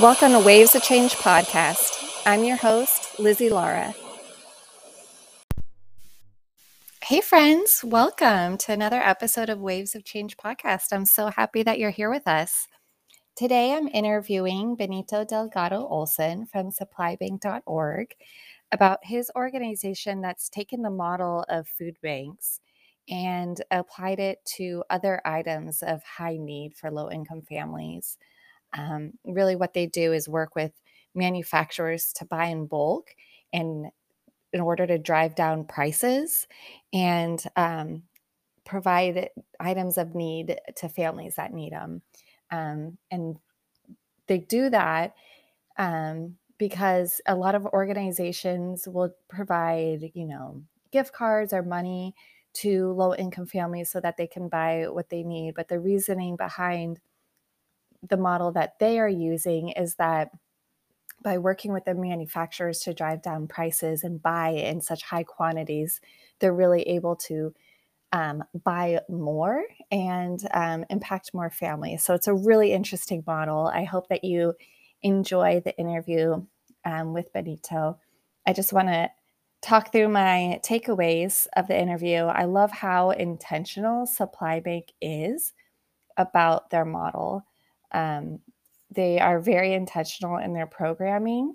Welcome to Waves of Change podcast. I'm your host, Lizzie Lara. Hey, friends, welcome to another episode of Waves of Change podcast. I'm so happy that you're here with us. Today, I'm interviewing Benito Delgado Olson from supplybank.org about his organization that's taken the model of food banks and applied it to other items of high need for low income families. Um, really, what they do is work with manufacturers to buy in bulk and in order to drive down prices and um, provide items of need to families that need them. Um, and they do that um, because a lot of organizations will provide, you know, gift cards or money to low income families so that they can buy what they need. But the reasoning behind the model that they are using is that by working with the manufacturers to drive down prices and buy in such high quantities, they're really able to um, buy more and um, impact more families. So it's a really interesting model. I hope that you enjoy the interview um, with Benito. I just want to talk through my takeaways of the interview. I love how intentional Supply Bank is about their model. Um, they are very intentional in their programming.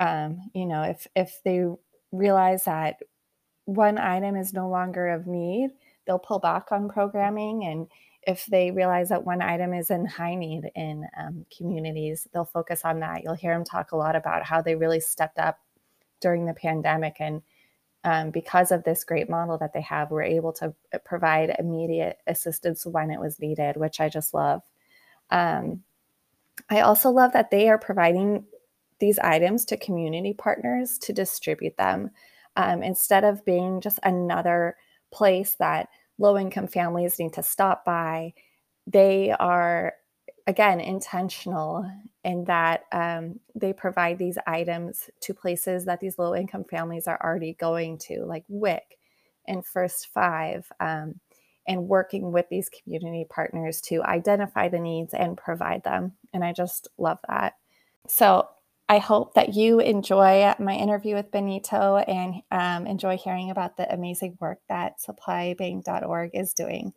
Um, you know, if if they realize that one item is no longer of need, they'll pull back on programming. And if they realize that one item is in high need in um, communities, they'll focus on that. You'll hear them talk a lot about how they really stepped up during the pandemic and um, because of this great model that they have, we're able to uh, provide immediate assistance when it was needed, which I just love. Um, I also love that they are providing these items to community partners to distribute them um, instead of being just another place that low income families need to stop by. They are, again, intentional in that um, they provide these items to places that these low income families are already going to, like WIC and First Five. Um, and working with these community partners to identify the needs and provide them. And I just love that. So I hope that you enjoy my interview with Benito and um, enjoy hearing about the amazing work that supplybank.org is doing.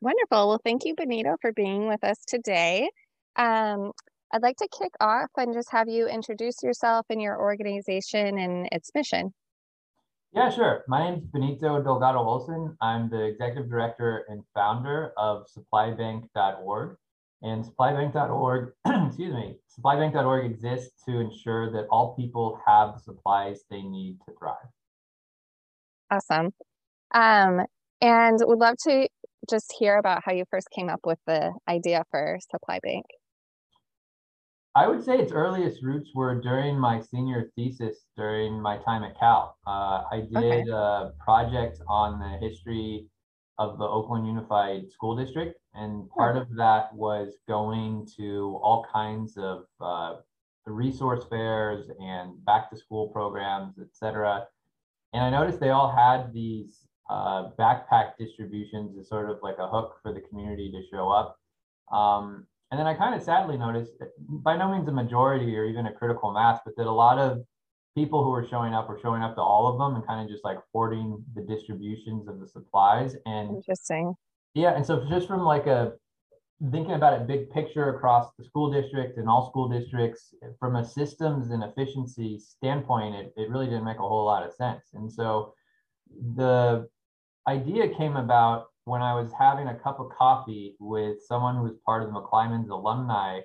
Wonderful. Well, thank you, Benito, for being with us today. Um, I'd like to kick off and just have you introduce yourself and your organization and its mission. Yeah, sure. My name is Benito Delgado Olson. I'm the executive director and founder of supplybank.org. And supplybank.org, excuse me, supplybank.org exists to ensure that all people have the supplies they need to thrive. Awesome. Um, and would love to just hear about how you first came up with the idea for Supply Bank. I would say its earliest roots were during my senior thesis during my time at Cal. Uh, I did okay. a project on the history of the Oakland Unified School District, and part of that was going to all kinds of uh, resource fairs and back to school programs, et cetera. And I noticed they all had these uh, backpack distributions as sort of like a hook for the community to show up. Um, and then I kind of sadly noticed, by no means a majority or even a critical mass, but that a lot of people who were showing up were showing up to all of them and kind of just like hoarding the distributions of the supplies. And interesting. Yeah. And so just from like a thinking about it big picture across the school district and all school districts, from a systems and efficiency standpoint, it, it really didn't make a whole lot of sense. And so the idea came about when I was having a cup of coffee with someone who was part of the McClymonds Alumni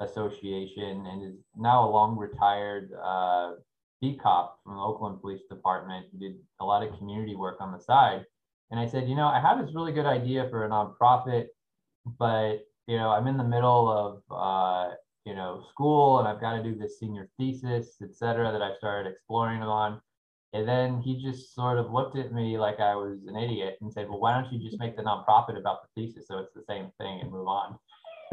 Association and is now a long retired uh, beat cop from the Oakland Police Department who did a lot of community work on the side. And I said, you know, I have this really good idea for a nonprofit, but you know, I'm in the middle of uh, you know school and I've got to do this senior thesis, et cetera, that I've started exploring on. And then he just sort of looked at me like I was an idiot and said, Well, why don't you just make the nonprofit about the thesis so it's the same thing and move on?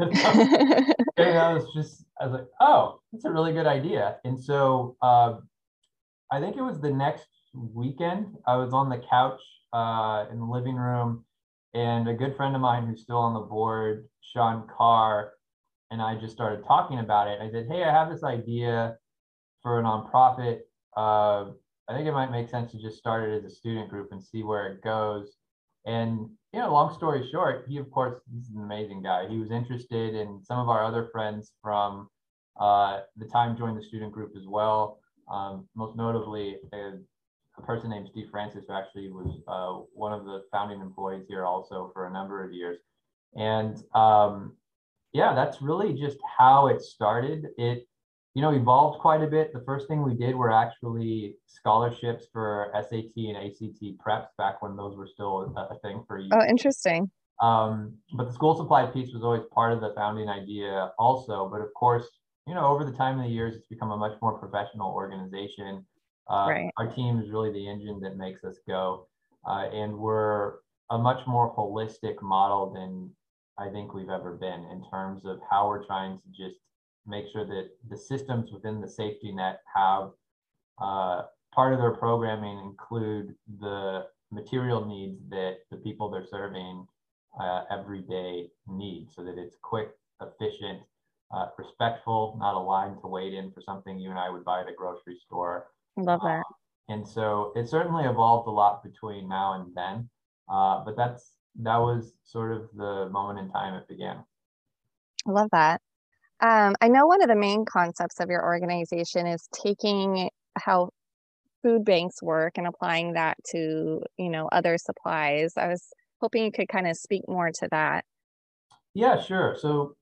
and I was just, I was like, Oh, that's a really good idea. And so uh, I think it was the next weekend, I was on the couch uh, in the living room And a good friend of mine who's still on the board, Sean Carr, and I just started talking about it. I said, Hey, I have this idea for a nonprofit. Uh, I think it might make sense to just start it as a student group and see where it goes. And you know, long story short, he of course he's an amazing guy. He was interested in some of our other friends from uh, the time joined the student group as well. Um, most notably, a, a, person named Steve Francis, who actually was uh, one of the founding employees here also for a number of years. And um, yeah, that's really just how it started. It you know, evolved quite a bit. The first thing we did were actually scholarships for SAT and ACT preps back when those were still a thing for you. Oh, interesting. Um, but the school supply piece was always part of the founding idea also. But of course, you know, over the time of the years, it's become a much more professional organization. Uh, right. Our team is really the engine that makes us go. Uh, and we're a much more holistic model than I think we've ever been in terms of how we're trying to just make sure that the systems within the safety net have uh, part of their programming include the material needs that the people they're serving uh, every day need so that it's quick, efficient, uh, respectful, not a line to wait in for something you and I would buy at a grocery store. Love that. Uh, and so it certainly evolved a lot between now and then. Uh, but that's that was sort of the moment in time it began. I love that. Um, I know one of the main concepts of your organization is taking how food banks work and applying that to, you know, other supplies. I was hoping you could kind of speak more to that. Yeah, sure. So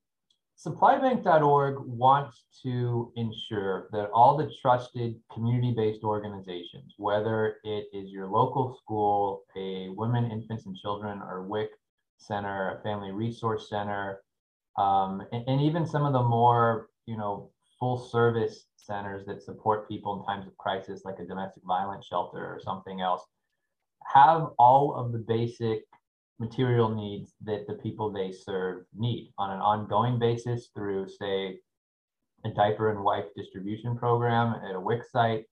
supplybank.org wants to ensure that all the trusted community-based organizations, whether it is your local school, a women, infants, and children, or WIC center, a family resource center, um, and, and even some of the more you know full service centers that support people in times of crisis like a domestic violence shelter or something else have all of the basic material needs that the people they serve need on an ongoing basis through say a diaper and wipe distribution program at a WIC site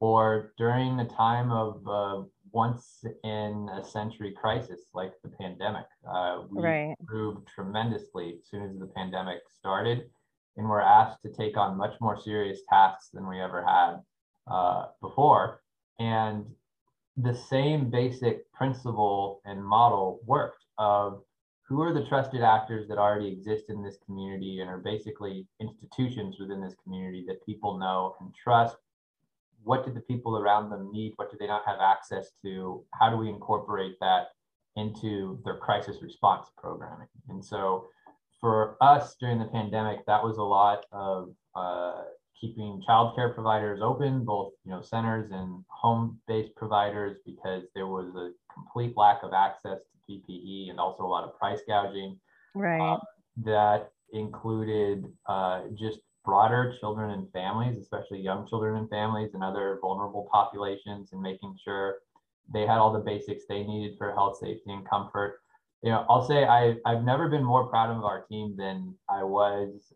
or during the time of uh, once in a century crisis like the pandemic. Uh, we right. improved tremendously as soon as the pandemic started, and we're asked to take on much more serious tasks than we ever had uh, before. And the same basic principle and model worked of who are the trusted actors that already exist in this community and are basically institutions within this community that people know and trust what do the people around them need? What do they not have access to? How do we incorporate that into their crisis response programming? And so for us during the pandemic, that was a lot of uh, keeping childcare providers open, both you know centers and home-based providers, because there was a complete lack of access to PPE and also a lot of price gouging. Right. Uh, that included uh, just broader children and families, especially young children and families and other vulnerable populations, and making sure they had all the basics they needed for health, safety, and comfort. You know, I'll say I, I've never been more proud of our team than I was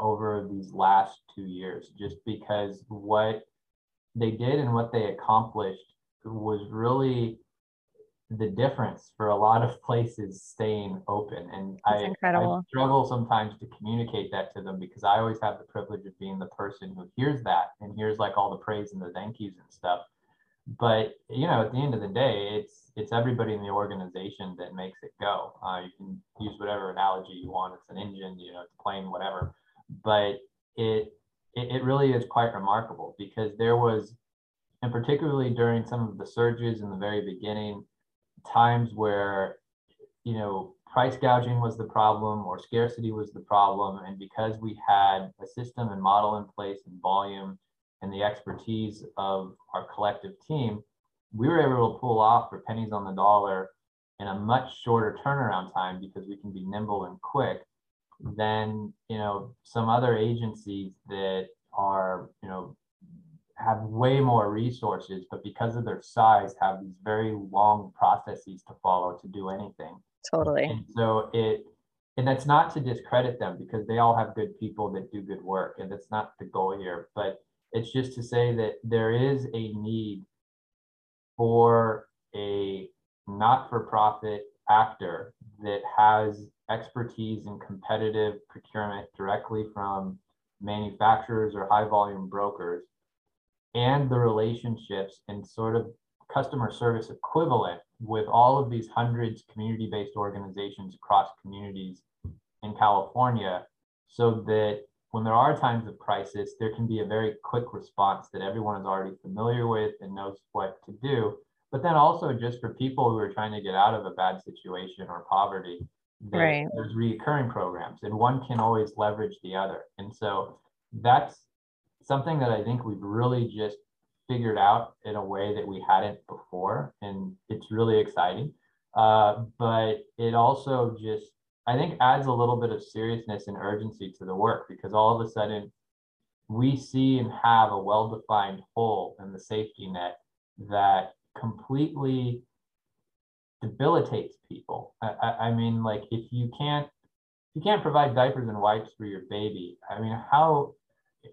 over these last two years, just because what they did and what they accomplished was really the difference for a lot of places staying open. And I, I, struggle sometimes to communicate that to them because I always have the privilege of being the person who hears that and hears like all the praise and the thank yous and stuff. But you know, at the end of the day, it's it's everybody in the organization that makes it go. Uh, you can use whatever analogy you want. It's an engine, you know, it's a plane, whatever. But it, it it really is quite remarkable because there was, and particularly during some of the surges in the very beginning, times where you know price gouging was the problem or scarcity was the problem and because we had a system and model in place and volume and the expertise of our collective team we were able to pull off for pennies on the dollar in a much shorter turnaround time because we can be nimble and quick than you know some other agencies that are you know have way more resources, but because of their size, have these very long processes to follow to do anything. Totally. And so it, and that's not to discredit them because they all have good people that do good work, and that's not the goal here. But it's just to say that there is a need for a not-for-profit actor that has expertise in competitive procurement directly from manufacturers or high volume brokers and the relationships and sort of customer service equivalent with all of these hundreds community-based organizations across communities in California so that when there are times of crisis, there can be a very quick response that everyone is already familiar with and knows what to do. But then also just for people who are trying to get out of a bad situation or poverty, right. there's reoccurring programs and one can always leverage the other. And so that's something that I think we've really just figured out in a way that we hadn't before. And it's really exciting. Uh, but it also just, I think, adds a little bit of seriousness and urgency to the work because all of a sudden we see and have a well defined hole in the safety net that completely debilitates people. I, I, I mean, like if you can't you can't provide diapers and wipes for your baby, I mean, how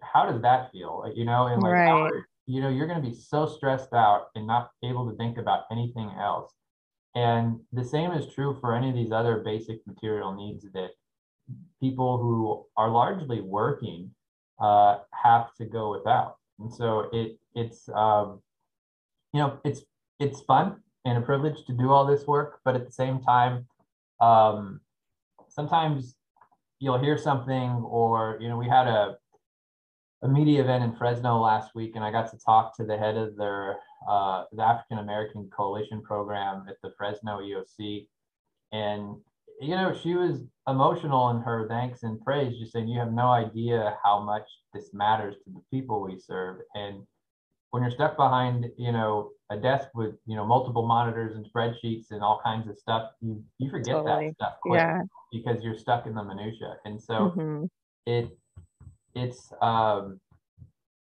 how does that feel? Like, you know, and like right. you know, you're going to be so stressed out and not able to think about anything else. And the same is true for any of these other basic material needs that people who are largely working uh, have to go without. And so it it's um, you know it's it's fun and a privilege to do all this work, but at the same time, um, sometimes you'll hear something or you know we had a a media event in Fresno last week, and I got to talk to the head of their uh, the African American Coalition program at the Fresno EOC, and you know she was emotional in her thanks and praise, just saying you have no idea how much this matters to the people we serve, and when you're stuck behind you know a desk with you know multiple monitors and spreadsheets and all kinds of stuff, you you forget Totally. that stuff quick Yeah. because you're stuck in the minutia, and so Mhm. it it's um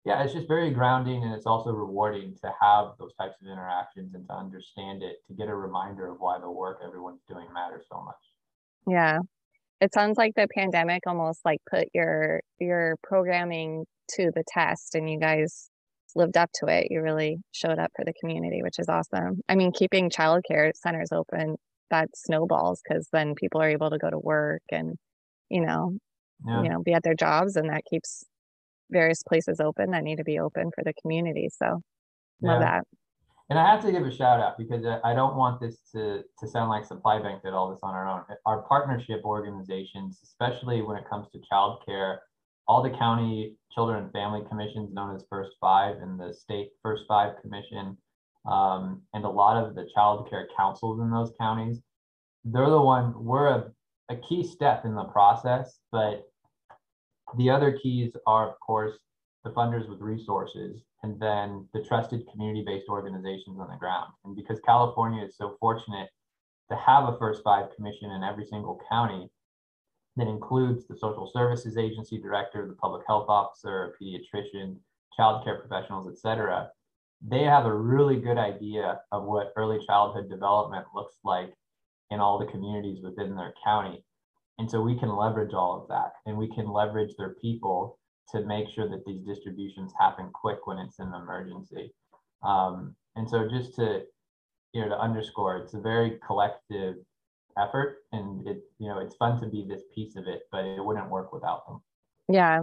yeah it's just very grounding and it's also rewarding to have those types of interactions and to understand it to get a reminder of why the work everyone's doing matters so much Yeah. It sounds like the pandemic almost like put your your programming to the test and you guys lived up to it. You really showed up for the community, which is awesome. I mean, keeping childcare centers open, that snowballs because then people are able to go to work and, you know, yeah you know, be at their jobs and that keeps various places open that need to be open for the community. So love yeah that. and i have to give a shout out because I- i don't want this to to sound like supply bank did all this on our own our partnership organizations especially when it comes to childcare all the county children and family commissions known as first five and the state first five commission um, and a lot of the child care councils in those counties they're the one we're a, a key step in the process but the other keys are of course the funders with resources and then the trusted community-based organizations on the ground and because california is so fortunate to have a first five commission in every single county that includes the social services agency director, the public health officer, pediatrician, childcare professionals, et cetera. They have a really good idea of what early childhood development looks like in all the communities within their county. And so we can leverage all of that and we can leverage their people to make sure that these distributions happen quick when it's an emergency. Um, and so just to, you know, to underscore, it's a very collective effort and it you know it's fun to be this piece of it but it wouldn't work without them Yeah.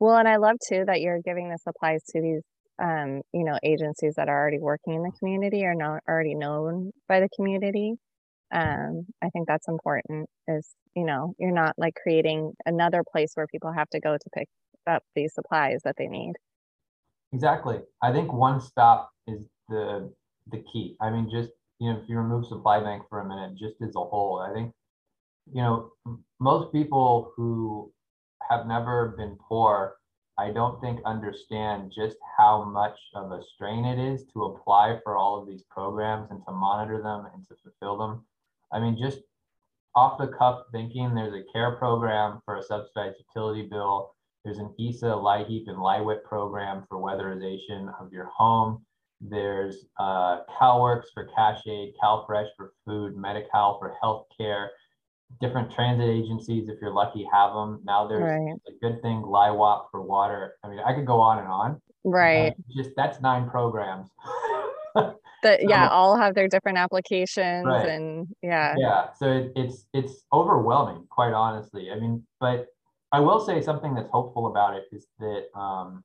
Well, and I love too that you're giving the supplies to these um, you know, agencies that are already working in the community or not already known by the community. Um, I think that's important is, you know, you're not like creating another place where people have to go to pick up these supplies that they need. exactly. I think one stop is the the key. I mean just you know if you remove supply bank for a minute just as a whole i think you know most people who have never been poor i don't think understand just how much of a strain it is to apply for all of these programs and to monitor them and to fulfill them i mean just off the cuff thinking there's a care program for a subsidized utility bill there's an ESA, LIHEAP, and LIWIP program for weatherization of your home. There's uh, CalWorks for cash aid, CalFresh for food, Medi-Cal for healthcare, different transit agencies, if you're lucky, have them. Now there's Right. a good thing, LIWAP for water. I mean, I could go on and on. Right. Uh, just that's nine programs. that yeah, all have their different applications right. and yeah. Yeah. So it, it's it's overwhelming, quite honestly. I mean, but I will say something that's hopeful about it is that um,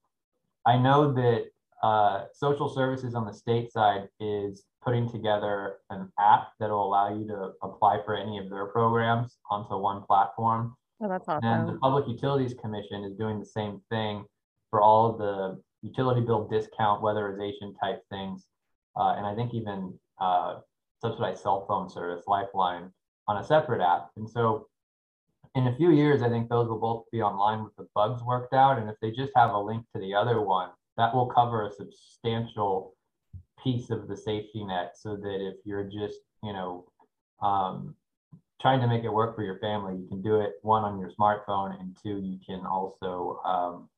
I know that uh, social services on the state side is putting together an app that'll allow you to apply for any of their programs onto one platform. Oh, that's awesome. And the Public Utilities Commission is doing the same thing for all of the utility bill discount weatherization type things. Uh, and I think even uh, subsidized cell phone service, Lifeline, on a separate app. And so in a few years, I think those will both be online with the bugs worked out. And if they just have a link to the other one, that will cover a substantial piece of the safety net so that if you're just, you know, um, trying to make it work for your family, you can do it one on your smartphone, and two, you can also um,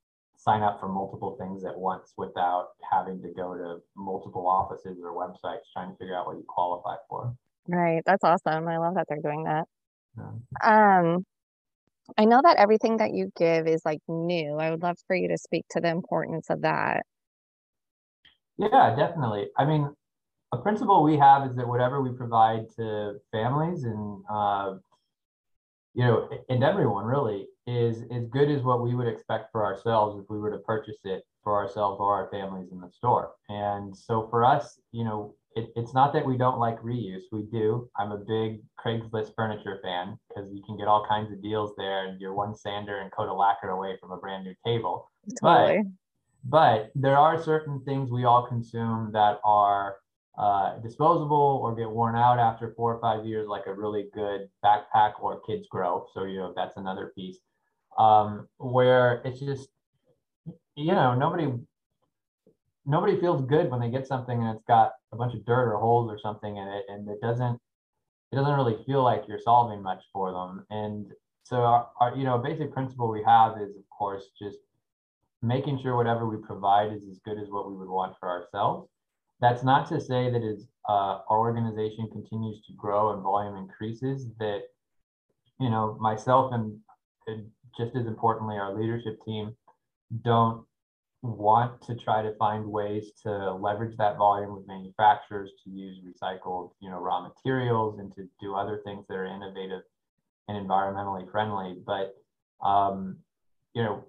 sign up for multiple things at once without having to go to multiple offices or websites trying to figure out what you qualify for. Right. That's awesome. I love that they're doing that. Yeah. Um, I know that everything that you give is like new. I would love for you to speak to the importance of that. Yeah, definitely. I mean, a principle we have is that whatever we provide to families and uh, you know and everyone really is as good as what we would expect for ourselves if we were to purchase it for ourselves or our families in the store. And so for us, you know, it, it's not that we don't like reuse. We do. I'm a big Craigslist furniture fan because you can get all kinds of deals there, and you're one sander and coat of lacquer away from a brand new table. Totally. But, but there are certain things we all consume that are uh, disposable or get worn out after four or five years, like a really good backpack or kids grow. So you know that's another piece um, where it's just you know nobody nobody feels good when they get something and it's got a bunch of dirt or holes or something in it and it doesn't it doesn't really feel like you're solving much for them. And so our, our, you know basic principle we have is of course just making sure whatever we provide is as good as what we would want for ourselves. That's not to say that as uh, our organization continues to grow and volume increases that you know myself and, and just as importantly our leadership team don't want to try to find ways to leverage that volume with manufacturers to use recycled you know raw materials and to do other things that are innovative and environmentally friendly. But um, you know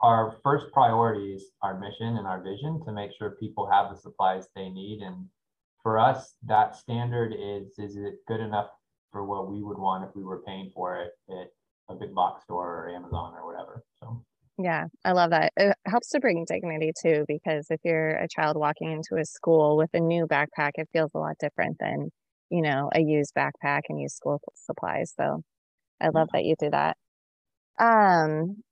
our first priority is our mission and our vision to make sure people have the supplies they need. And for us that standard is is it good enough for what we would want if we were paying for it a big box store or amazon or whatever so yeah, I love that. It helps to bring dignity too, because if you're a child walking into a school with a new backpack, it feels a lot different than, you know, a used backpack and used school supplies. So I love that you do that. Um,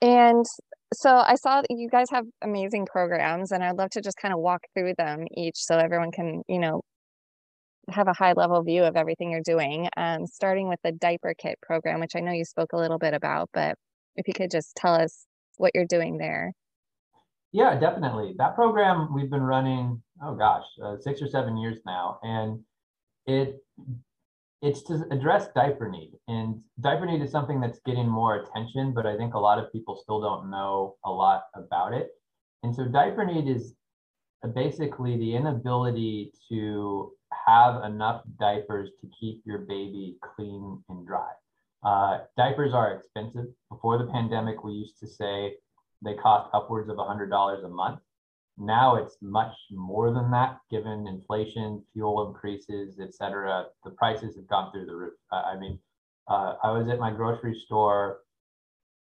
and so I saw that you guys have amazing programs, and I'd love to just kind of walk through them each so everyone can, you know, have a high level view of everything you're doing. Um, starting with the diaper kit program, which I know you spoke a little bit about, but if you could just tell us what you're doing there. Yeah, definitely. That program we've been running, oh gosh, uh, six or seven years now, and it it's to address diaper need. And diaper need is something that's getting more attention, but I think a lot of people still don't know a lot about it. And so diaper need is basically the inability to have enough diapers to keep your baby clean and dry. Uh, diapers are expensive. Before the pandemic, we used to say they cost upwards of $100 a month. Now it's much more than that, given inflation, fuel increases, et cetera. The prices have gone through the roof. I mean, uh, I was at my grocery store,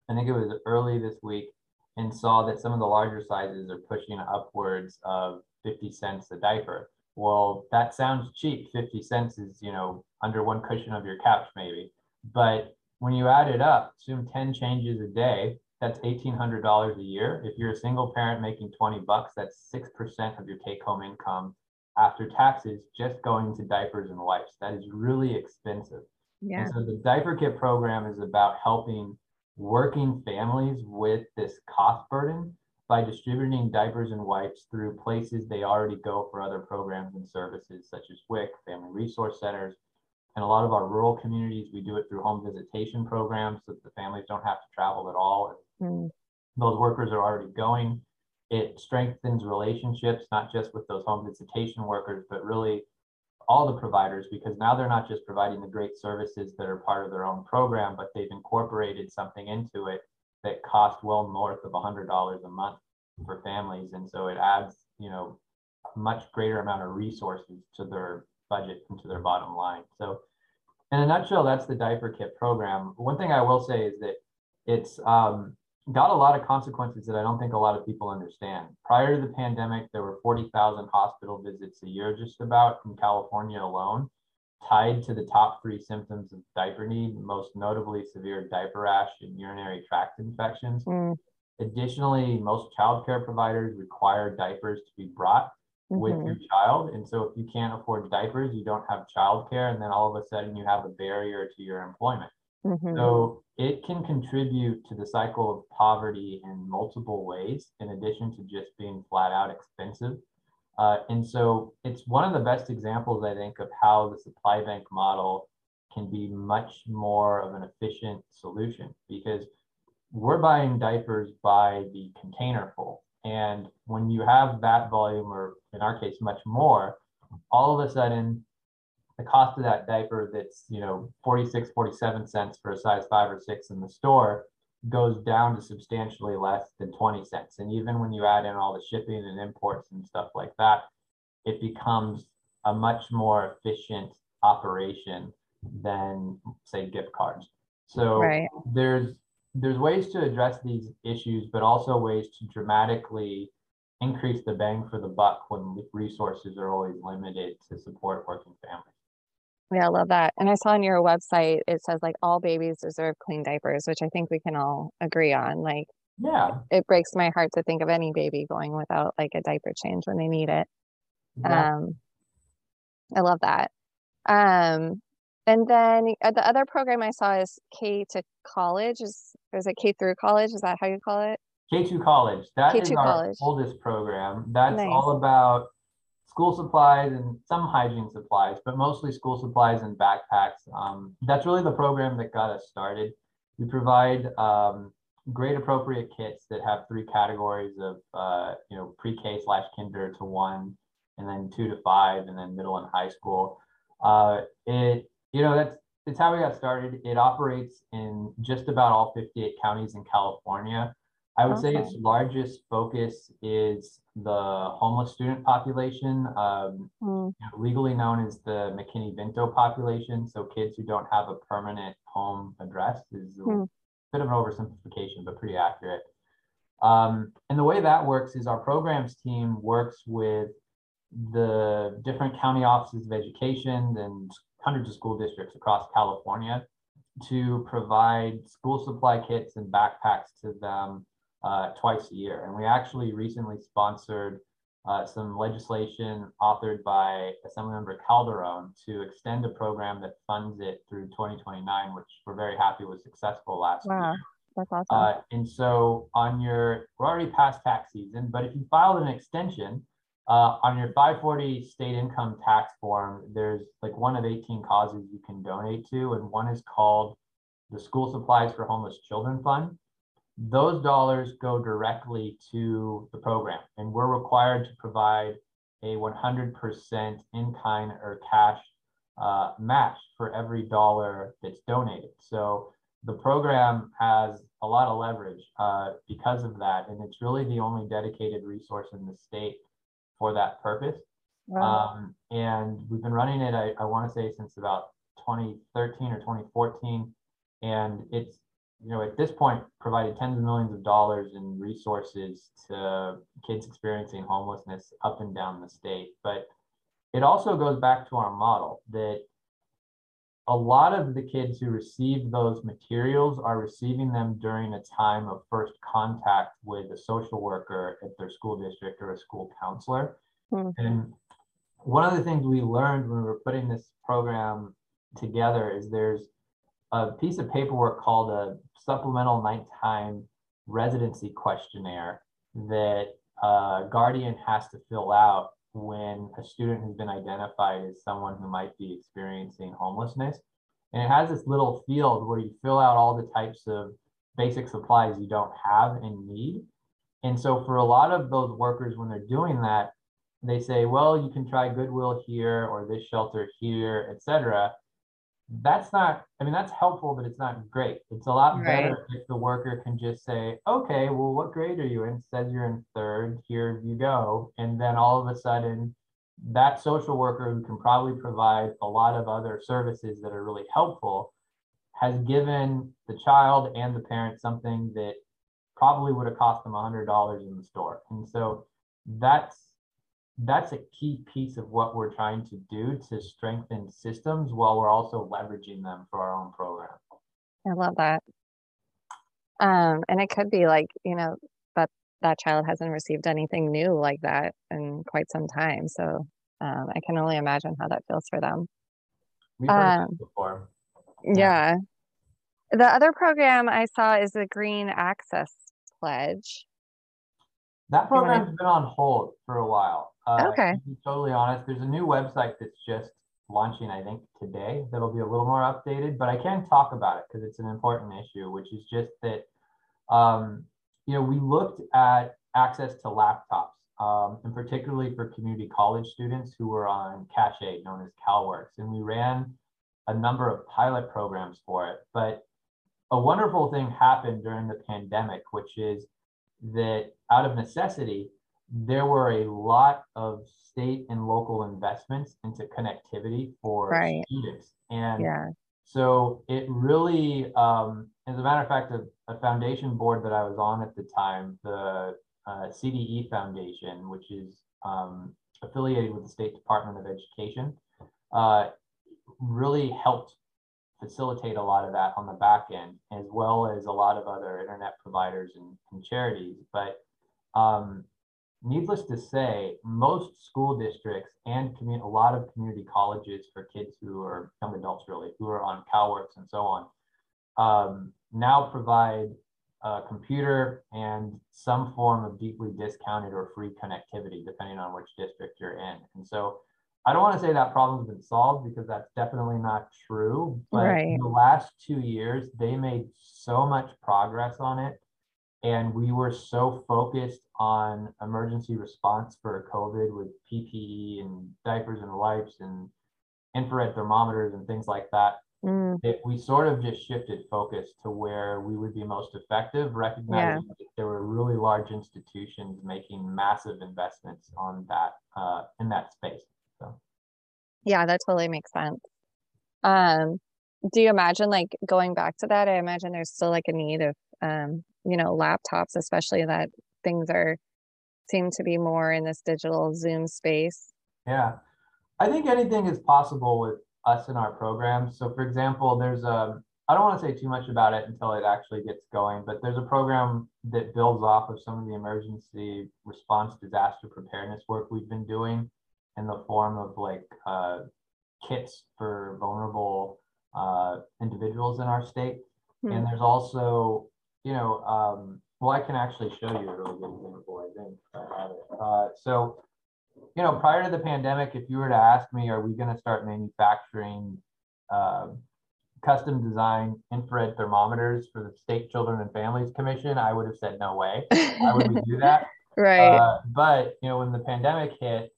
I think it was early this week, and saw that some of the larger sizes are pushing upwards of 50 cents a diaper. Well, that sounds cheap. 50 cents is, you know, under one cushion of your couch, maybe. But when you add it up, assume 10 changes a day, that's $1,800 a year. If you're a single parent making 20 bucks, that's 6% of your take home income after taxes just going to diapers and wipes. That is really expensive. Yeah. And so the diaper kit program is about helping working families with this cost burden by distributing diapers and wipes through places they already go for other programs and services such as WIC, Family Resource Centers, in a lot of our rural communities, we do it through home visitation programs so that the families don't have to travel at all. Mm. Those workers are already going. it strengthens relationships, not just with those home visitation workers, but really all the providers, because now they're not just providing the great services that are part of their own program, but they've incorporated something into it that cost well north of $100 a month for families. And so it adds, you know, a much greater amount of resources to their budget and to their bottom line. So in a nutshell, that's the diaper kit program. One thing I will say is that it's um, got a lot of consequences that I don't think a lot of people understand. Prior to the pandemic, there were 40,000 hospital visits a year, just about in California alone, tied to the top three symptoms of diaper need, most notably severe diaper rash and urinary tract infections. Mm. Additionally, most childcare providers require diapers to be brought mm-hmm. with your child. And so if you can't afford diapers, you don't have childcare, and then all of a sudden you have a barrier to your employment. Mm-hmm. So it can contribute to the cycle of poverty in multiple ways, in addition to just being flat out expensive. Uh, and so it's one of the best examples, I think, of how the supply bank model can be much more of an efficient solution because we're buying diapers by the container full. And when you have that volume, or in our case, much more, all of a sudden the cost of that diaper that's you know 46 47 cents for a size five or six in the store goes down to substantially less than 20 cents. And even when you add in all the shipping and imports and stuff like that it becomes a much more efficient operation than say gift cards. So right. there's there's ways to address these issues but also ways to dramatically increase the bang for the buck when resources are always limited to support working families yeah, I love that. And I saw on your website it says like all babies deserve clean diapers, which I think we can all agree on. Like, yeah, it breaks my heart to think of any baby going without like a diaper change when they need it. Yeah. Um, I love that. Um, and then uh, the other program I saw is K to college. Is is it K through college? Is that how you call it? K two college. That K2 is our college. oldest program. That's nice. all about school supplies and some hygiene supplies, but mostly school supplies and backpacks. Um, that's really the program that got us started. We provide um, grade appropriate kits that have three categories of, uh, you know, pre-K slash kinder to one, and then two to five, and then middle and high school. Uh, it, you know, that's it's how we got started. It operates in just about all 58 counties in California. I would okay. say its largest focus is the homeless student population, um, mm. legally known as the McKinney-Vento population. So kids who don't have a permanent home address is a mm. bit of an oversimplification, but pretty accurate. Um, and the way that works is our programs team works with the different county offices of education and hundreds of school districts across California to provide school supply kits and backpacks to them uh, twice a year. And we actually recently sponsored uh, some legislation authored by Assemblymember Calderon to extend a program that funds it through 2029, which we're very happy was successful last wow. year. That's awesome. Uh, and so on your, we're already past tax season, but if you filed an extension uh, on your 540 state income tax form, there's like one of 18 causes you can donate to, and one is called the School Supplies for Homeless Children Fund those dollars go directly to the program and we're required to provide a 100% in-kind or cash uh, match for every dollar that's donated. So the program has a lot of leverage uh, because of that. And it's really the only dedicated resource in the state for that purpose. Wow. Um, and we've been running it, I, I want to say, since about 2013 or 2014. And it's you know, at this point, provided tens of millions of dollars in resources to kids experiencing homelessness up and down the state. But it also goes back to our model that a lot of the kids who receive those materials are receiving them during a time of first contact with a social worker at their school district or a school counselor. Mm-hmm. And one of the things we learned when we were putting this program together is there's a piece of paperwork called a supplemental nighttime residency questionnaire that a guardian has to fill out when a student has been identified as someone who might be experiencing homelessness. And it has this little field where you fill out all the types of basic supplies you don't have and need. and so for a lot of those workers, when they're doing that, they say, well, you can try Goodwill here or this shelter here, etc. That's not, I mean, that's helpful, but it's not great. It's a lot Right. better if the worker can just say, okay, well, what grade are you in? It says you're in third, here you go. And then all of a sudden, that social worker who can probably provide a lot of other services that are really helpful has given the child and the parent something that probably would have cost them a hundred dollars in the store. And so that's that's a key piece of what we're trying to do to strengthen systems while we're also leveraging them for our own program. I love that. Um, and it could be like, you know, that that child hasn't received anything new like that in quite some time. So um, I can only imagine how that feels for them. We've heard Um, before. Yeah. The other program I saw is the Green Access Pledge. That program's been on hold for a while. Uh, Okay. To be totally honest, there's a new website that's just launching, I think, today. That'll be a little more updated, but I can talk about it because it's an important issue, which is just that, um, you know, we looked at access to laptops, um, and particularly for community college students who were on cash aid, known as CalWorks, and we ran a number of pilot programs for it. But a wonderful thing happened during the pandemic, which is that out of necessity, there were a lot of state and local investments into connectivity for Right. students. And Yeah. so it really, um, as a matter of fact, a, a foundation board that I was on at the time, the uh, CDE Foundation, which is um, affiliated with the State Department of Education, uh, really helped facilitate a lot of that on the back end, as well as a lot of other internet providers and, and charities. But um, needless to say, most school districts and commu- a lot of community colleges for kids who are young adults, really, who are on CalWorks and so on, um, now provide a computer and some form of deeply discounted or free connectivity, depending on which district you're in. And so I don't want to say that problem's been solved because that's definitely not true. But Right. in the last two years, they made so much progress on it. And we were so focused on emergency response for COVID with PPE and diapers and wipes and infrared thermometers and things like that Mm, that we sort of just shifted focus to where we would be most effective, recognizing that there were really large institutions making massive investments on that uh, in that space. So yeah, that totally makes sense. Um, do you imagine like going back to that? I imagine there's still like a need of um, you know, laptops, especially that things are seem to be more in this digital Zoom space. yeah, I think anything is possible with us in our program. So for example, there's a I don't want to say too much about it until it actually gets going, but there's a program that builds off of some of the emergency response disaster preparedness work we've been doing in the form of like uh, kits for vulnerable uh, individuals in our state. Hmm. And there's also, you know, um, well, I can actually show you a really good example, I think. I have it. Uh, so, you know, prior to the pandemic, if you were to ask me, are we going to start manufacturing uh, custom design infrared thermometers for the State Children and Families Commission, I would have said no way. Why would we do that? Right. Uh, but you know, when the pandemic hit,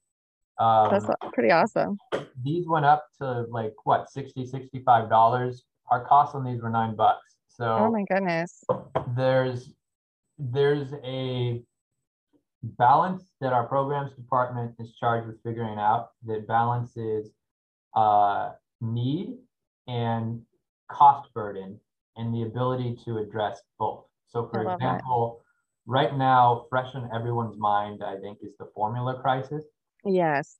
um, That's pretty awesome. these went up to like what 60 65 dollars our costs on these were nine bucks Oh my goodness. there's there's a balance that our programs department is charged with figuring out that balances uh, need and cost burden and the ability to address both so for love that. example right now fresh in everyone's mind i think is the formula crisis Yes.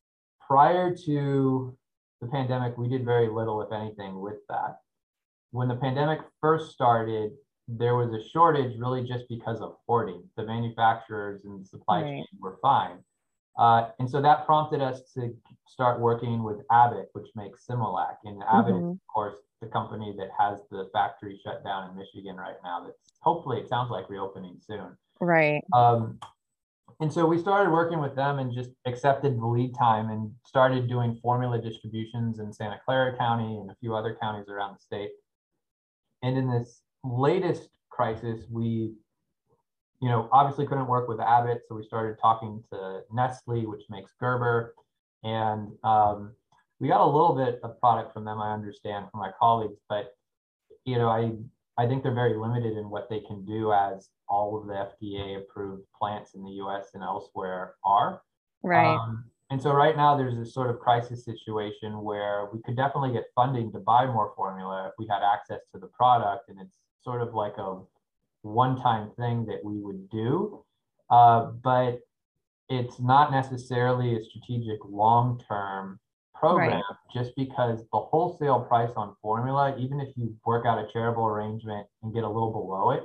prior to the pandemic, we did very little, if anything, with that. When the pandemic first started, there was a shortage really just because of hoarding. The manufacturers and the supply Right. chain were fine. Uh, and so that prompted us to start working with Abbott, which makes Similac. And Abbott is, Mhm. of course, the company that has the factory shut down in Michigan right now. That's hopefully, it sounds like reopening soon. Right. Um, and so we started working with them and just accepted the lead time and started doing formula distributions in Santa Clara County and a few other counties around the state. And in this latest crisis, we, you know, obviously couldn't work with Abbott, so we started talking to Nestle, which makes Gerber, and um, we got a little bit of product from them. I understand from my colleagues, but you know, I I think they're very limited in what they can do as all of the FDA approved plants in the US and elsewhere are. Right. Um, and so right now there's this sort of crisis situation where we could definitely get funding to buy more formula if we had access to the product. And it's sort of like a one-time thing that we would do. Uh, but it's not necessarily a strategic long-term program right. just because the wholesale price on formula, even if you work out a charitable arrangement and get a little below it,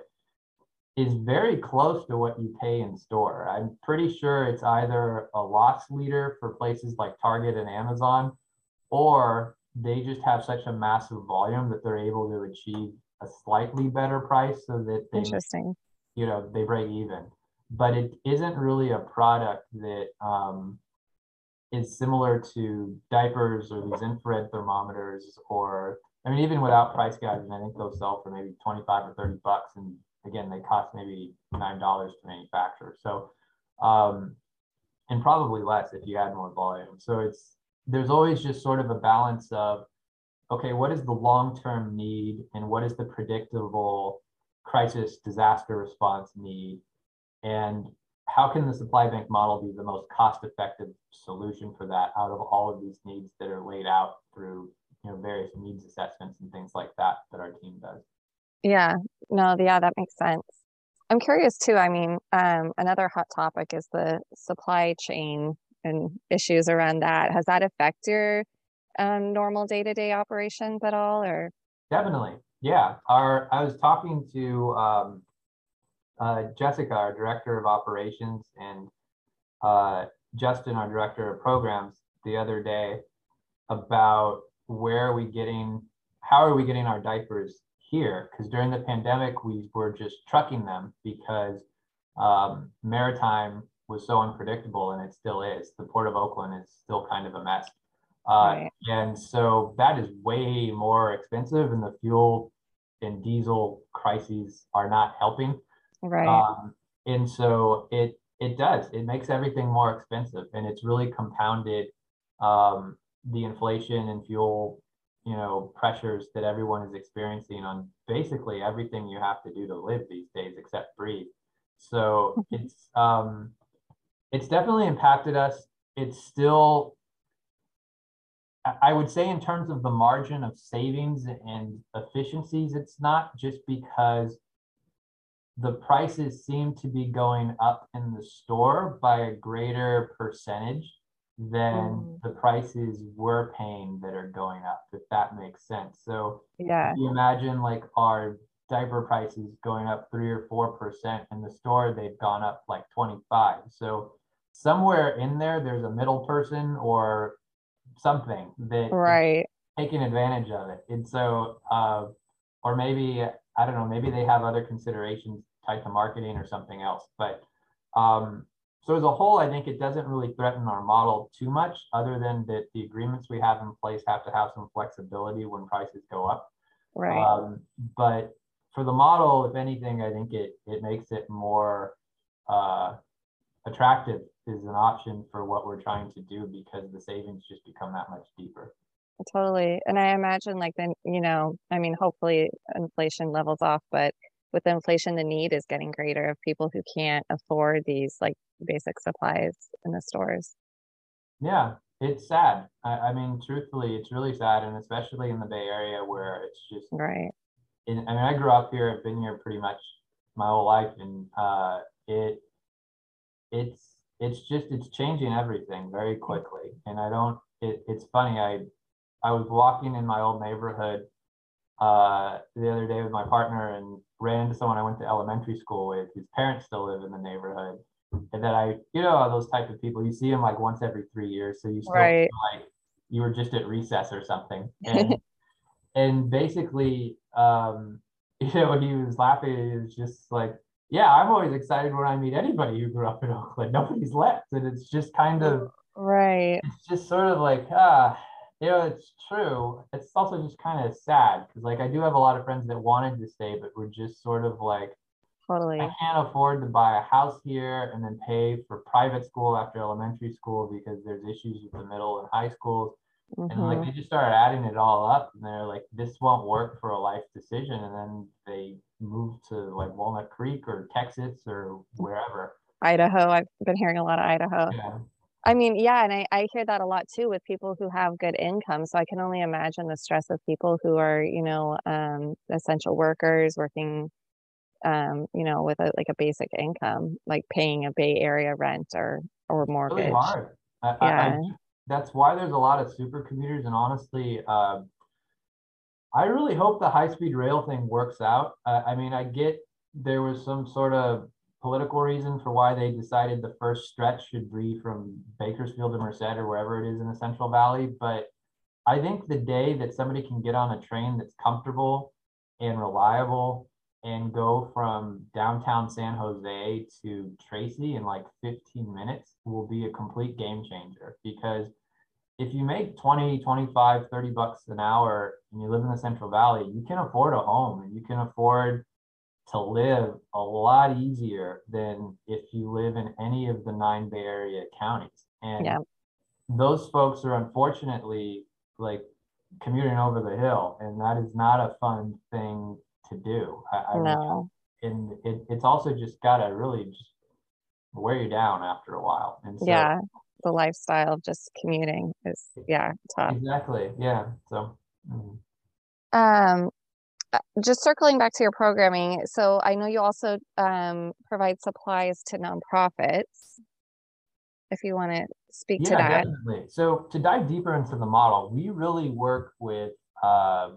is very close to what you pay in store. I'm pretty sure it's either a loss leader for places like Target and Amazon, or they just have such a massive volume that they're able to achieve a slightly better price so that they, interesting, you know, they break even. But it isn't really a product that um, is similar to diapers or these infrared thermometers, or I mean, even without price gouging, I think they'll sell for maybe 25 or 30 bucks and again, they cost maybe nine dollars to manufacture. So, um, and probably less if you add more volume. So it's there's always just sort of a balance of, okay, what is the long-term need and what is the predictable crisis disaster response need, and how can the supply bank model be the most cost-effective solution for that out of all of these needs that are laid out through you know various needs assessments and things like that that our team does. Yeah, no, yeah, that makes sense. I'm curious too. I mean, um, another hot topic is the supply chain and issues around that. Has that affect your um, normal day-to-day operations at all, or? Definitely, yeah. Our I was talking to um, uh, Jessica, our director of operations, and uh, Justin, our director of programs, the other day about where are we getting, how are we getting our diapers here because during the pandemic we were just trucking them because um, maritime was so unpredictable and it still is. The port of oakland is still kind of a mess. Uh, right. and so that is way more expensive and the fuel and diesel crises are not helping. Right. Um, and so it it does. It makes everything more expensive and it's really compounded um, the inflation and fuel you know pressures that everyone is experiencing on basically everything you have to do to live these days except breathe. So it's um it's definitely impacted us. It's still i would say in terms of the margin of savings and efficiencies it's not just because the prices seem to be going up in the store by a greater percentage than mm. the prices we're paying that are going up, if that makes sense. So yeah, you imagine like our diaper prices going up three or four percent in the store, they've gone up like 25. So somewhere in there, there's a middle person or something that right taking advantage of it. And so uh, or maybe I don't know, maybe they have other considerations tied to marketing or something else. But um, so as a whole, I think it doesn't really threaten our model too much, other than that the agreements we have in place have to have some flexibility when prices go up. Right. Um, but for the model, if anything, I think it it makes it more uh, attractive is an option for what we're trying to do because the savings just become that much deeper. Totally. And I imagine like then, you know, I mean, hopefully inflation levels off, but with inflation, the need is getting greater of people who can't afford these like basic supplies in the stores. Yeah, it's sad. I, I mean, truthfully, it's really sad, and especially in the Bay Area where it's just right. In, I mean, I grew up here. I've been here pretty much my whole life, and uh, it it's it's just it's changing everything very quickly. And I don't. It, it's funny. I I was walking in my old neighborhood uh, the other day with my partner and ran into someone I went to elementary school with whose parents still live in the neighborhood. And then I, you know, those type of people, you see them like once every three years. So you still right. like you were just at recess or something. And, and basically, um, you know, he was laughing. He was just like, yeah, I'm always excited when I meet anybody who grew up in Oakland. Nobody's left. And it's just kind of, right. It's just sort of like, ah, you know, it's true. It's also just kind of sad because, like, I do have a lot of friends that wanted to stay, but were just sort of like totally. I can't afford to buy a house here and then pay for private school after elementary school because there's issues with the middle and high schools. And like Mhm. they just started adding it all up and they're like, this won't work for a life decision. And then they moved to like Walnut Creek or Texas or wherever. Idaho. I've been hearing a lot of Idaho. Yeah. I mean, yeah, and I, I hear that a lot too with people who have good income. So I can only imagine the stress of people who are, you know, um, essential workers working, um, you know, with a, like a basic income, like paying a Bay Area rent or or really mortgage. hard. I, I, I, Yeah. that's why there's a lot of super commuters. And honestly, uh, I really hope the high speed rail thing works out. Uh, I mean, I get there was some sort of political reason for why they decided the first stretch should be from Bakersfield to Merced or wherever it is in the Central Valley. But I think the day that somebody can get on a train that's comfortable and reliable and go from downtown San Jose to Tracy in like 15 minutes will be a complete game changer because if you make 20, 25, 30 bucks an hour and you live in the Central Valley, you can afford a home and you can afford to live a lot easier than if you live in any of the nine Bay Area counties. And Yeah. those folks are unfortunately like commuting over the hill, and that is not a fun thing to do. I, I No. and it, it's also just gotta really just wear you down after a while. And so Yeah. The lifestyle of just commuting is, yeah, tough. exactly, yeah. So mm. Um, uh, just circling back to your programming, so I know you also um, provide supplies to nonprofits. If you want to speak to yeah, that. definitely. So to dive deeper into the model, we really work with uh,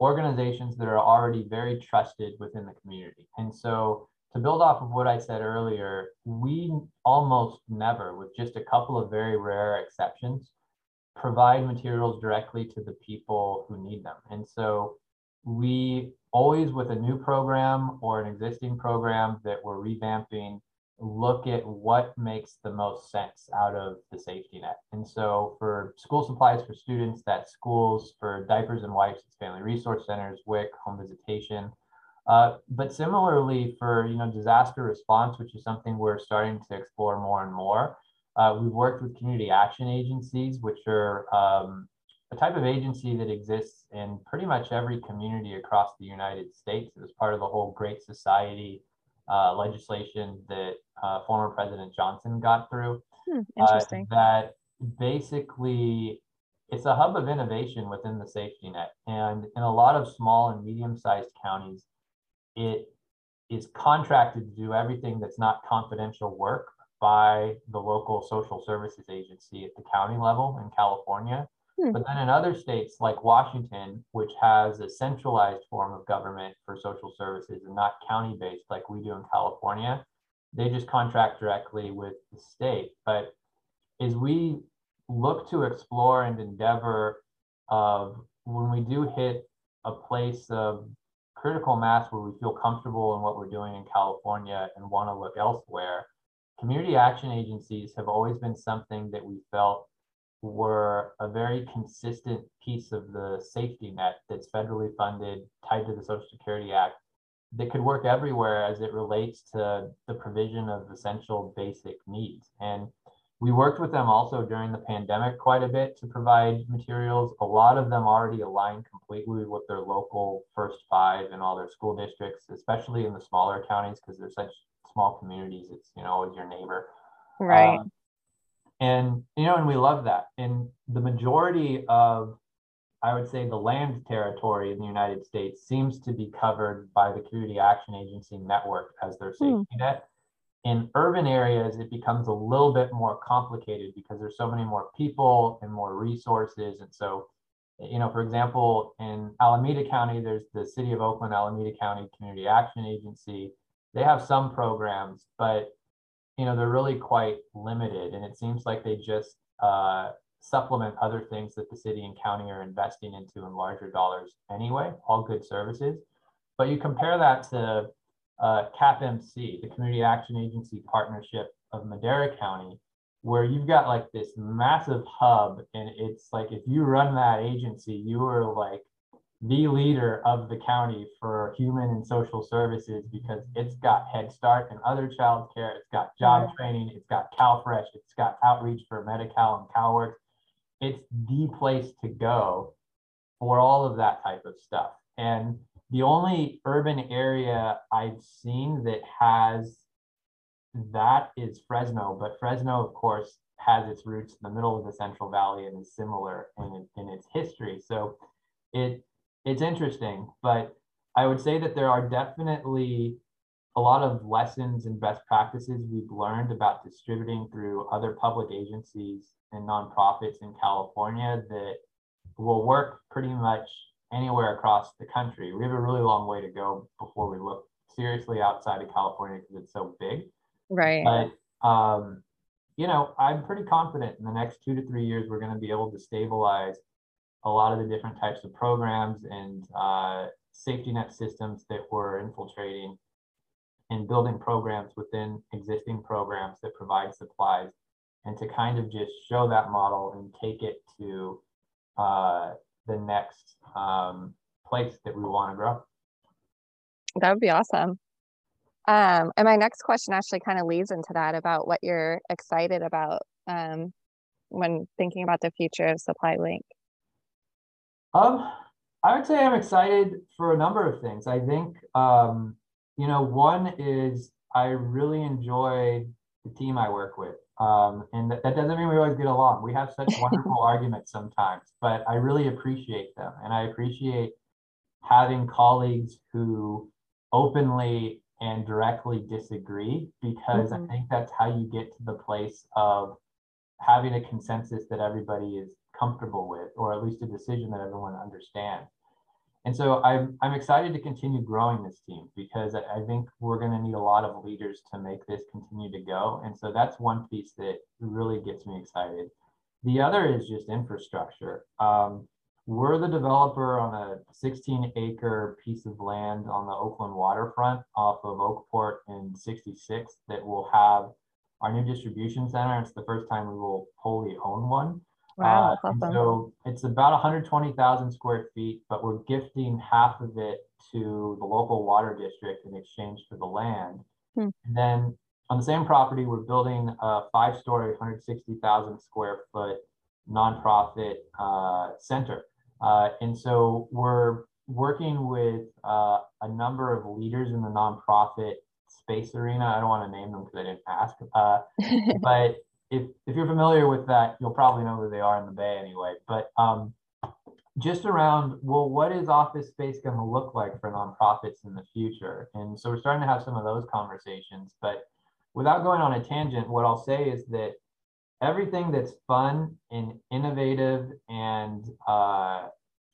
organizations that are already very trusted within the community. And so to build off of what I said earlier, we almost never, with just a couple of very rare exceptions, provide materials directly to the people who need them. And so we always, with a new program or an existing program that we're revamping, look at what makes the most sense out of the safety net. And so for school supplies for students, that's schools, for diapers and wipes, it's family resource centers, WIC, home visitation. Uh, but similarly for you know disaster response, which is something we're starting to explore more and more, uh, we've worked with community action agencies, which are um, a type of agency that exists in pretty much every community across the United States. It was part of the whole Great Society uh, legislation that uh, former President Johnson got through. Hmm, uh, that basically it's a hub of innovation within the safety net. And in a lot of small and medium sized counties, it is contracted to do everything that's not confidential work by the local social services agency at the county level in California. Hmm. But then in other states like Washington, which has a centralized form of government for social services and not county based like we do in California, they just contract directly with the state. But as we look to explore and endeavor of when we do hit a place of critical mass where we feel comfortable in what we're doing in California and want to look elsewhere, community action agencies have always been something that we felt were a very consistent piece of the safety net that's federally funded, tied to the Social Security Act, that could work everywhere as it relates to the provision of essential basic needs. And we worked with them also during the pandemic quite a bit to provide materials. A lot of them already align completely with their local first five and all their school districts, especially in the smaller counties because they're such small communities. It's, you know, always your neighbor. Right. Um, and you know, and we love that. And the majority of, I would say, the land territory in the United States seems to be covered by the Community Action Agency network as their safety net. In urban areas, it becomes a little bit more complicated because there's so many more people and more resources. And so, you know, for example, in Alameda County, there's the City of Oakland Alameda County Community Action Agency. They have some programs, but you know they're really quite limited and it seems like they just uh, supplement other things that the city and county are investing into in larger dollars anyway all good services. But you compare that to uh, capmc the community action agency partnership of madera county where you've got like this massive hub and it's like if you run that agency you are like the leader of the county for human and social services because it's got Head Start and other child care. It's got job training. It's got CalFresh. It's got outreach for Medi-Cal and CalWORKs. It's the place to go for all of that type of stuff. And the only urban area I've seen that has that is Fresno, but Fresno, of course, has its roots in the middle of the Central Valley and is similar in, in its history. So it it's interesting, but I would say that there are definitely a lot of lessons and best practices we've learned about distributing through other public agencies and nonprofits in California that will work pretty much anywhere across the country. We have a really long way to go before we look seriously outside of California because it's so big. Right. But um, you know, I'm pretty confident in the next two to three years we're going to be able to stabilize a lot of the different types of programs and uh, safety net systems that we're infiltrating and building programs within existing programs that provide supplies and to kind of just show that model and take it to uh, the next um, place that we want to grow. That would be awesome. Um, and my next question actually kind of leads into that about what you're excited about um, when thinking about the future of Supply Link. Um, I would say I'm excited for a number of things. I think, um, you know, one is I really enjoy the team I work with. Um, and that, that doesn't mean we always get along. We have such wonderful arguments sometimes, but I really appreciate them. And I appreciate having colleagues who openly and directly disagree because mm-hmm. I think that's how you get to the place of having a consensus that everybody is comfortable with, or at least a decision that everyone understands. And so I'm, I'm excited to continue growing this team because I, think we're going to need a lot of leaders to make this continue to go. And so that's one piece that really gets me excited. The other is just infrastructure. Um, we're the developer on a 16 acre piece of land on the Oakland waterfront off of Oakport in 66 that will have our new distribution center. It's the first time we will wholly own one. Wow, uh, awesome. So it's about 120,000 square feet, but we're gifting half of it to the local water district in exchange for the land. Hmm. And then on the same property, we're building a five story, 160,000 square foot nonprofit uh, center. Uh, and so we're working with uh, a number of leaders in the nonprofit space arena. I don't want to name them because I didn't ask, uh, but if if you're familiar with that, you'll probably know who they are in the Bay anyway. But um, just around, well, what is office space going to look like for nonprofits in the future? And so we're starting to have some of those conversations. But without going on a tangent, what I'll say is that everything that's fun and innovative and uh,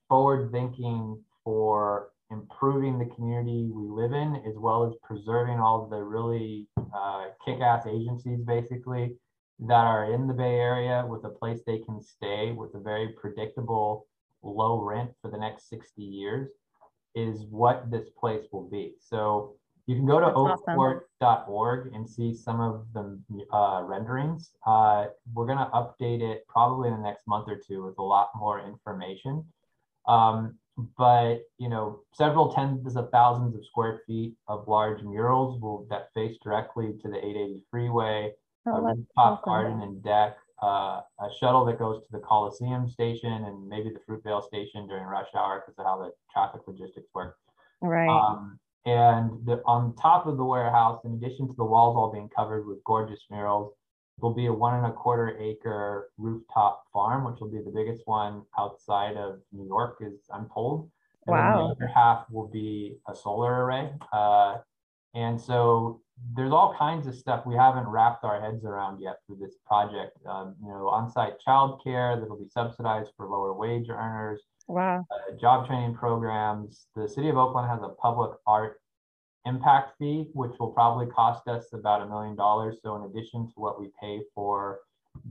forward thinking for improving the community we live in, as well as preserving all the really uh, kick ass agencies, basically that are in the Bay Area with a place they can stay with a very predictable low rent for the next 60 years is what this place will be. So you can go to oakport.org awesome. and see some of the uh, renderings. Uh, we're going to update it probably in the next month or two with a lot more information. Um, but you know, several tens of thousands of square feet of large murals will that face directly to the 880 freeway a rooftop garden and deck, uh, a shuttle that goes to the Coliseum station and maybe the Fruitvale station during rush hour because of how the traffic logistics work. Right. Um, and the, on top of the warehouse, in addition to the walls all being covered with gorgeous murals, will be a one and a quarter acre rooftop farm, which will be the biggest one outside of New York, is I'm told. And wow. the other half will be a solar array. Uh, and so there's all kinds of stuff we haven't wrapped our heads around yet for this project. Um, you know, on-site childcare that'll be subsidized for lower wage earners. Wow. Uh, job training programs. The city of Oakland has a public art impact fee, which will probably cost us about a million dollars. So in addition to what we pay for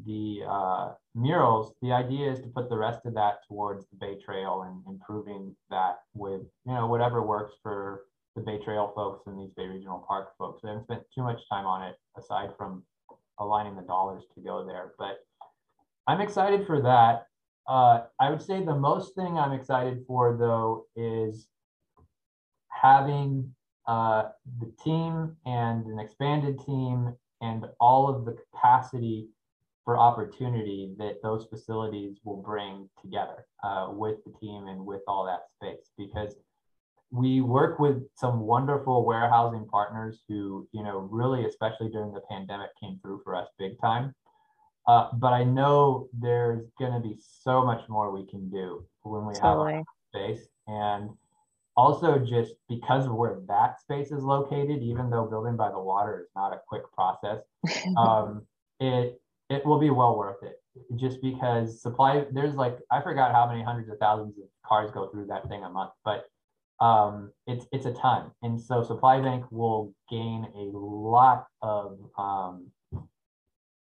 the uh, murals, the idea is to put the rest of that towards the Bay Trail and improving that with you know whatever works for the Bay Trail folks and these Bay Regional Park folks. We haven't spent too much time on it aside from aligning the dollars to go there. But I'm excited for that. Uh, I would say the most thing I'm excited for though is having uh, the team and an expanded team and all of the capacity for opportunity that those facilities will bring together uh, with the team and with all that space because we work with some wonderful warehousing partners who you know really especially during the pandemic came through for us big time. Uh, but i know there's going to be so much more we can do when we totally. have space. And also just because of where that space is located even though building by the water is not a quick process um, it it will be well worth it. Just because supply there's like i forgot how many hundreds of thousands of cars go through that thing a month but um, it's it's a ton. And so supply bank will gain a lot of um,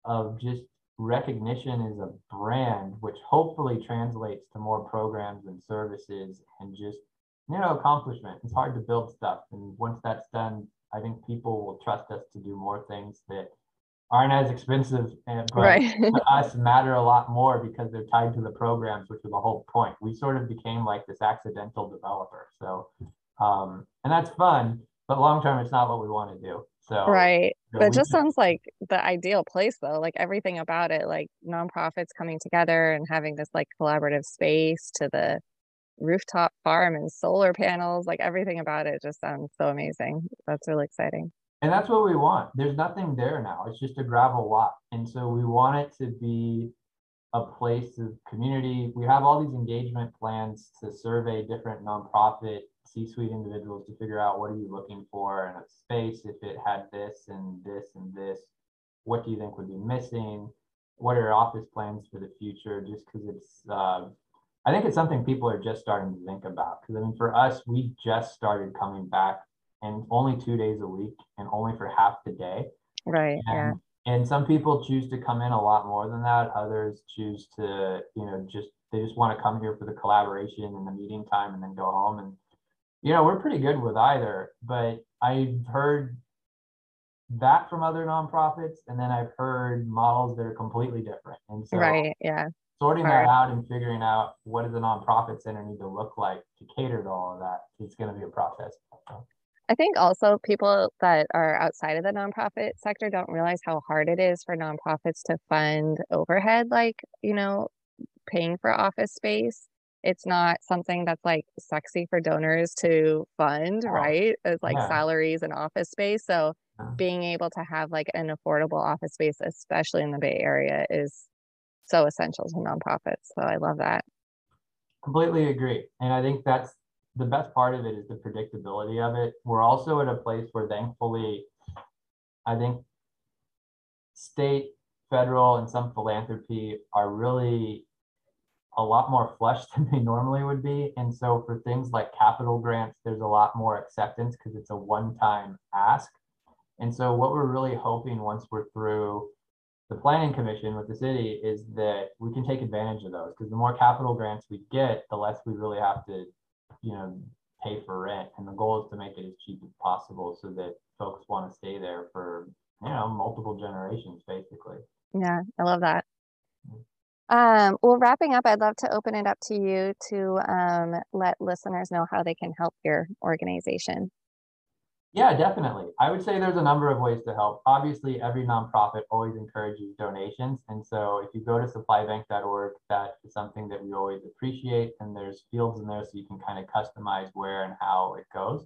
of just recognition as a brand which hopefully translates to more programs and services and just you know accomplishment. It's hard to build stuff. And once that's done i think people will trust us to do more things that aren't as expensive, and, but right. to us matter a lot more because they're tied to the programs, which is the whole point. We sort of became like this accidental developer. So, um, and that's fun, but long term, it's not what we want to do. So, right. Know, that just sounds like the ideal place, though. Like everything about it, like nonprofits coming together and having this like collaborative space to the rooftop farm and solar panels, like everything about it just sounds so amazing. That's really exciting. And that's what we want. There's nothing there now. It's just a gravel lot. And so we want it to be a place of community. We have all these engagement plans to survey different nonprofit C-suite individuals to figure out what are you looking for in a space if it had this and this and this. What do you think would be missing? What are your office plans for the future? Just because it's, uh, I think it's something people are just starting to think about. Because I mean, for us, we just started coming back and only two days a week and only for half the day. Right. And, yeah. And some people choose to come in a lot more than that. Others choose to, you know, just they just want to come here for the collaboration and the meeting time and then go home. And, you know, we're pretty good with either. But I've heard that from other nonprofits. And then I've heard models that are completely different. And so right. Yeah. Sorting that out and figuring out what does a nonprofit center need to look like to cater to all of that, it's going to be a process. I think also people that are outside of the nonprofit sector don't realize how hard it is for nonprofits to fund overhead, like, you know, paying for office space. It's not something that's like sexy for donors to fund, oh, right? It's like yeah. salaries and office space. So yeah. being able to have like an affordable office space, especially in the Bay Area, is so essential to nonprofits. So I love that. Completely agree. And I think that's the best part of it is the predictability of it. We're also at a place where thankfully, I think state, federal, and some philanthropy are really a lot more flush than they normally would be. And so for things like capital grants, there's a lot more acceptance because it's a one-time ask. And so what we're really hoping once we're through the planning commission with the city is that we can take advantage of those because the more capital grants we get, the less we really have to you know, pay for rent. And the goal is to make it as cheap as possible so that folks want to stay there for, you know, multiple generations, basically. Yeah, I love that. Um, well, wrapping up, I'd love to open it up to you to um, let listeners know how they can help your organization. Yeah, definitely. I would say there's a number of ways to help. Obviously, every nonprofit always encourages donations. And so if you go to supplybank.org, that is something that we always appreciate. And there's fields in there so you can kind of customize where and how it goes.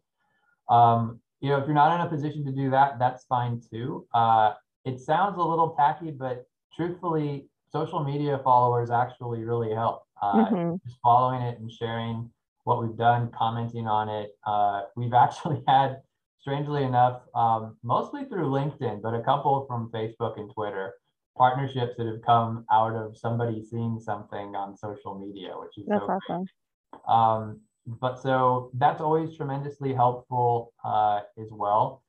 Um, you know, if you're not in a position to do that, that's fine too. Uh, it sounds a little tacky, but truthfully, social media followers actually really help. Uh, mm-hmm. Just following it and sharing what we've done, commenting on it. Uh, we've actually had strangely enough, um, mostly through LinkedIn, but a couple from Facebook and Twitter, partnerships that have come out of somebody seeing something on social media, which is that's so awesome. Um, but so that's always tremendously helpful uh, as well.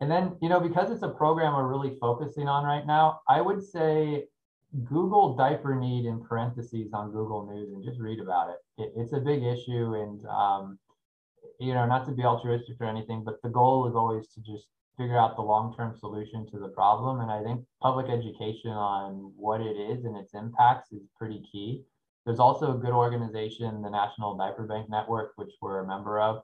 And then, you know, because it's a program we're really focusing on right now, I would say Google diaper need in parentheses on Google News and just read about it. it it's a big issue. And um, you know, not to be altruistic or anything, but the goal is always to just figure out the long-term solution to the problem. And I think public education on what it is and its impacts is pretty key. there's also a good organization, the National Diaper Bank Network, which we're a member of.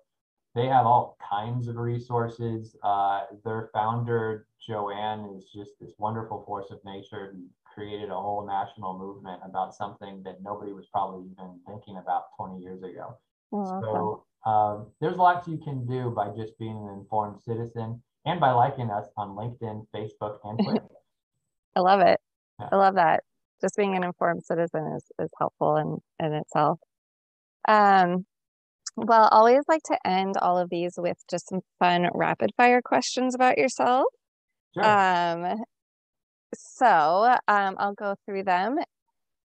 They have all kinds of resources. Uh, their founder, Joanne, is just this wonderful force of nature who created a whole national movement about something that nobody was probably even thinking about 20 years ago. Oh, So um, there's lots you can do by just being an informed citizen and by liking us on LinkedIn, Facebook, and Twitter. I love it. Yeah. I love that. Just being an informed citizen is, is helpful in, in itself. Um, well, I always like to end all of these with just some fun rapid fire questions about yourself. Sure. Um, so um, I'll go through them.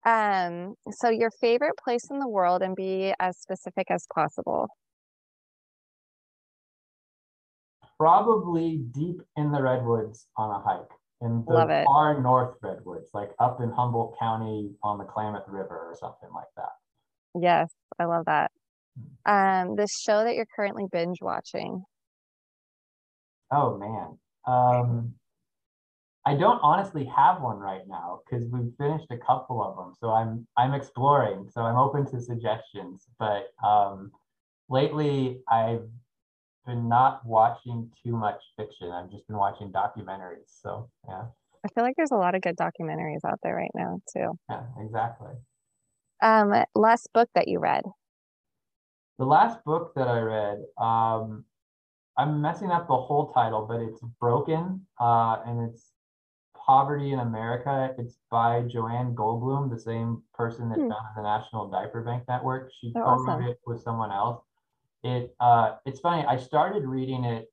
Um, so your favorite place in the world and be as specific as possible. Probably deep in the redwoods on a hike. In the Love it. far north redwoods, like up in Humboldt County on the Klamath River or something like that. Yes, I love that. Um, the show that you're currently binge watching. Oh man. Um, I don't honestly have one right now because we've finished a couple of them. So I'm I'm exploring. So I'm open to suggestions. But um, lately I've been not watching too much fiction. I've just been watching documentaries. So yeah, I feel like there's a lot of good documentaries out there right now too. yeah, exactly. Um, last book that you read. The last book that I read, um, I'm messing up the whole title, but it's Broken, uh, and it's Poverty in America. It's by Joanne Goldblum, the same person that Hmm. founded the National Diaper Bank Network. She Oh, co-wrote awesome. it with someone else. It uh, it's funny. I started reading it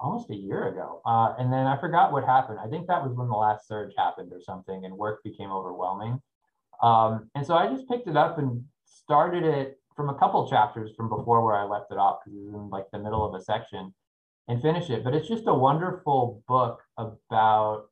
almost a year ago, uh, and then I forgot what happened. I think that was when the last surge happened or something, and work became overwhelming. Um, and so I just picked it up and started it from a couple chapters from before where I left it off because it was in like the middle of a section and finish it. But it's just a wonderful book about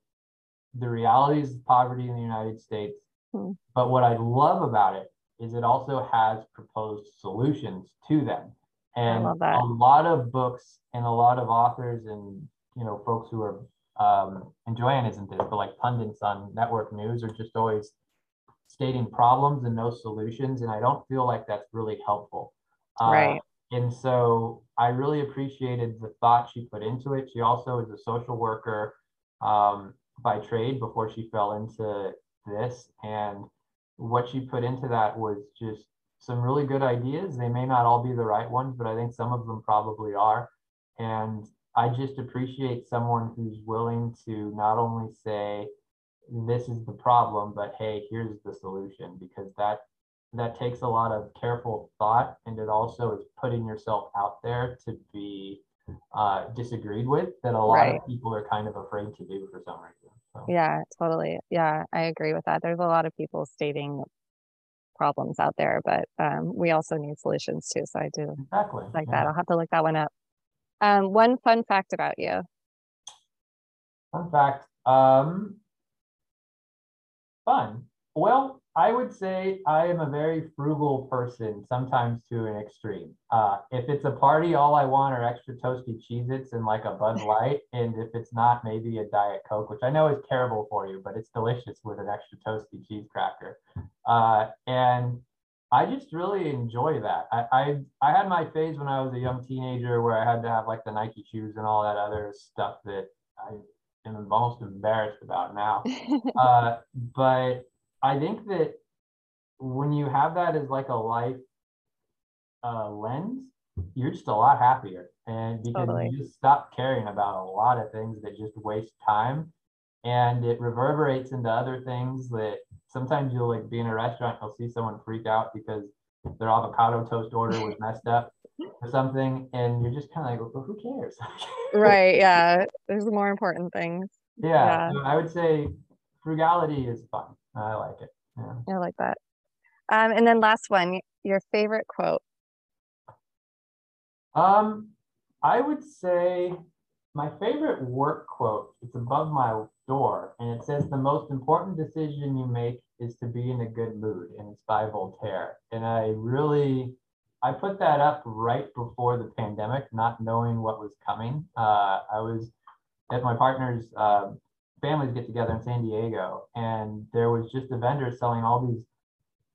the realities of poverty in the United States. Hmm. But what I love about it is it also has proposed solutions to them. And a lot of books and a lot of authors and you know folks who are um, and Joanne isn't this, but like pundits on network news are just always stating problems and no solutions. And I don't feel like that's really helpful. Uh, Right. And so I really appreciated the thought she put into it. She also is a social worker um, by trade before she fell into this. And what she put into that was just some really good ideas. They may not all be the right ones, but I think some of them probably are. And I just appreciate someone who's willing to not only say, this is the problem, but hey, here's the solution, because that that takes a lot of careful thought and it also is putting yourself out there to be uh, disagreed with that a lot Right. of people are kind of afraid to do for some reason. So, Yeah, totally. Yeah, I agree with that. There's a lot of people stating problems out there, but um, we also need solutions too. So I do exactly. like yeah. that. I'll have to look that one up. Um, one fun fact about you. Fun fact. Um, fun. Well, I would say I am a very frugal person, sometimes to an extreme. Uh, if it's a party, all I want are extra toasty Cheez-Its and like a Bud Light. And if it's not, maybe a Diet Coke, which I know is terrible for you, but it's delicious with an extra toasty cheese cracker. Uh, and I just really enjoy that. I, I I had my phase when I was a young teenager where I had to have like the Nike shoes and all that other stuff that I am almost embarrassed about now. uh, but I think that when you have that as like a life uh, lens, you're just a lot happier, and because Totally. you just stop caring about a lot of things that just waste time, and it reverberates into other things that sometimes you'll like be in a restaurant, you'll see someone freak out because their avocado toast order was messed up or something, and you're just kind of like, well, who cares? right. Yeah. There's more important things. yeah, Yeah. so I would say frugality is fun. I like it. Yeah. I like that. Um, and then last one, your favorite quote. Um, I would say my favorite work quote, it's above my door, and it says the most important decision you make is to be in a good mood, and it's by Voltaire. And I really I put that up right before the pandemic, not knowing what was coming. Uh, I was at my partner's uh, families get together in San Diego, and there was just a vendor selling all these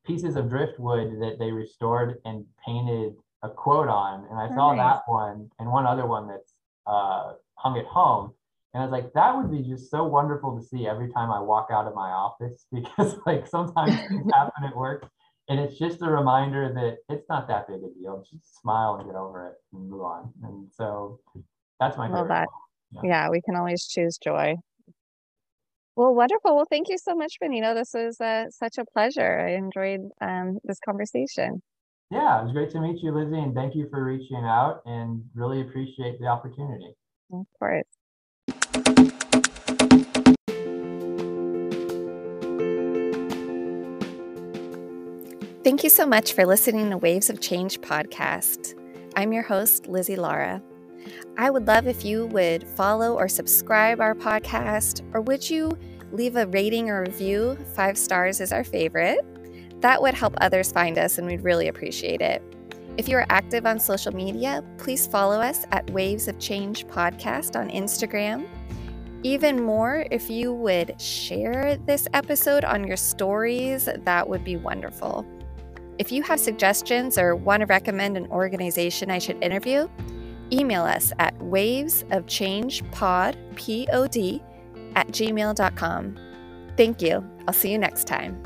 pieces of driftwood that they restored and painted a quote on. And I saw nice. that one and one other one that's uh, hung at home. And I was like, that would be just so wonderful to see every time I walk out of my office because like sometimes things happen at work and it's just a reminder that it's not that big a deal. Just smile and get over it and move on. And so that's my favorite. That. Yeah. yeah, we can always choose joy. Well, wonderful. Well, thank you so much, Benito. This was uh, such a pleasure. I enjoyed um, this conversation. Yeah, it was great to meet you, Lizzie, and thank you for reaching out and really appreciate the opportunity. Of course. Thank you so much for listening to Waves of Change podcast. I'm your host, Lizzie Lara. I would love if you would follow or subscribe our podcast, or would you leave a rating or review? Five stars is our favorite. That would help others find us, and we'd really appreciate it. If you are active on social media, please follow us at Waves of Change Podcast on Instagram. Even more, if you would share this episode on your stories, that would be wonderful. If you have suggestions or want to recommend an organization I should interview, Email us at wavesofchangepodpod at gmail.com. Thank you. I'll see you next time.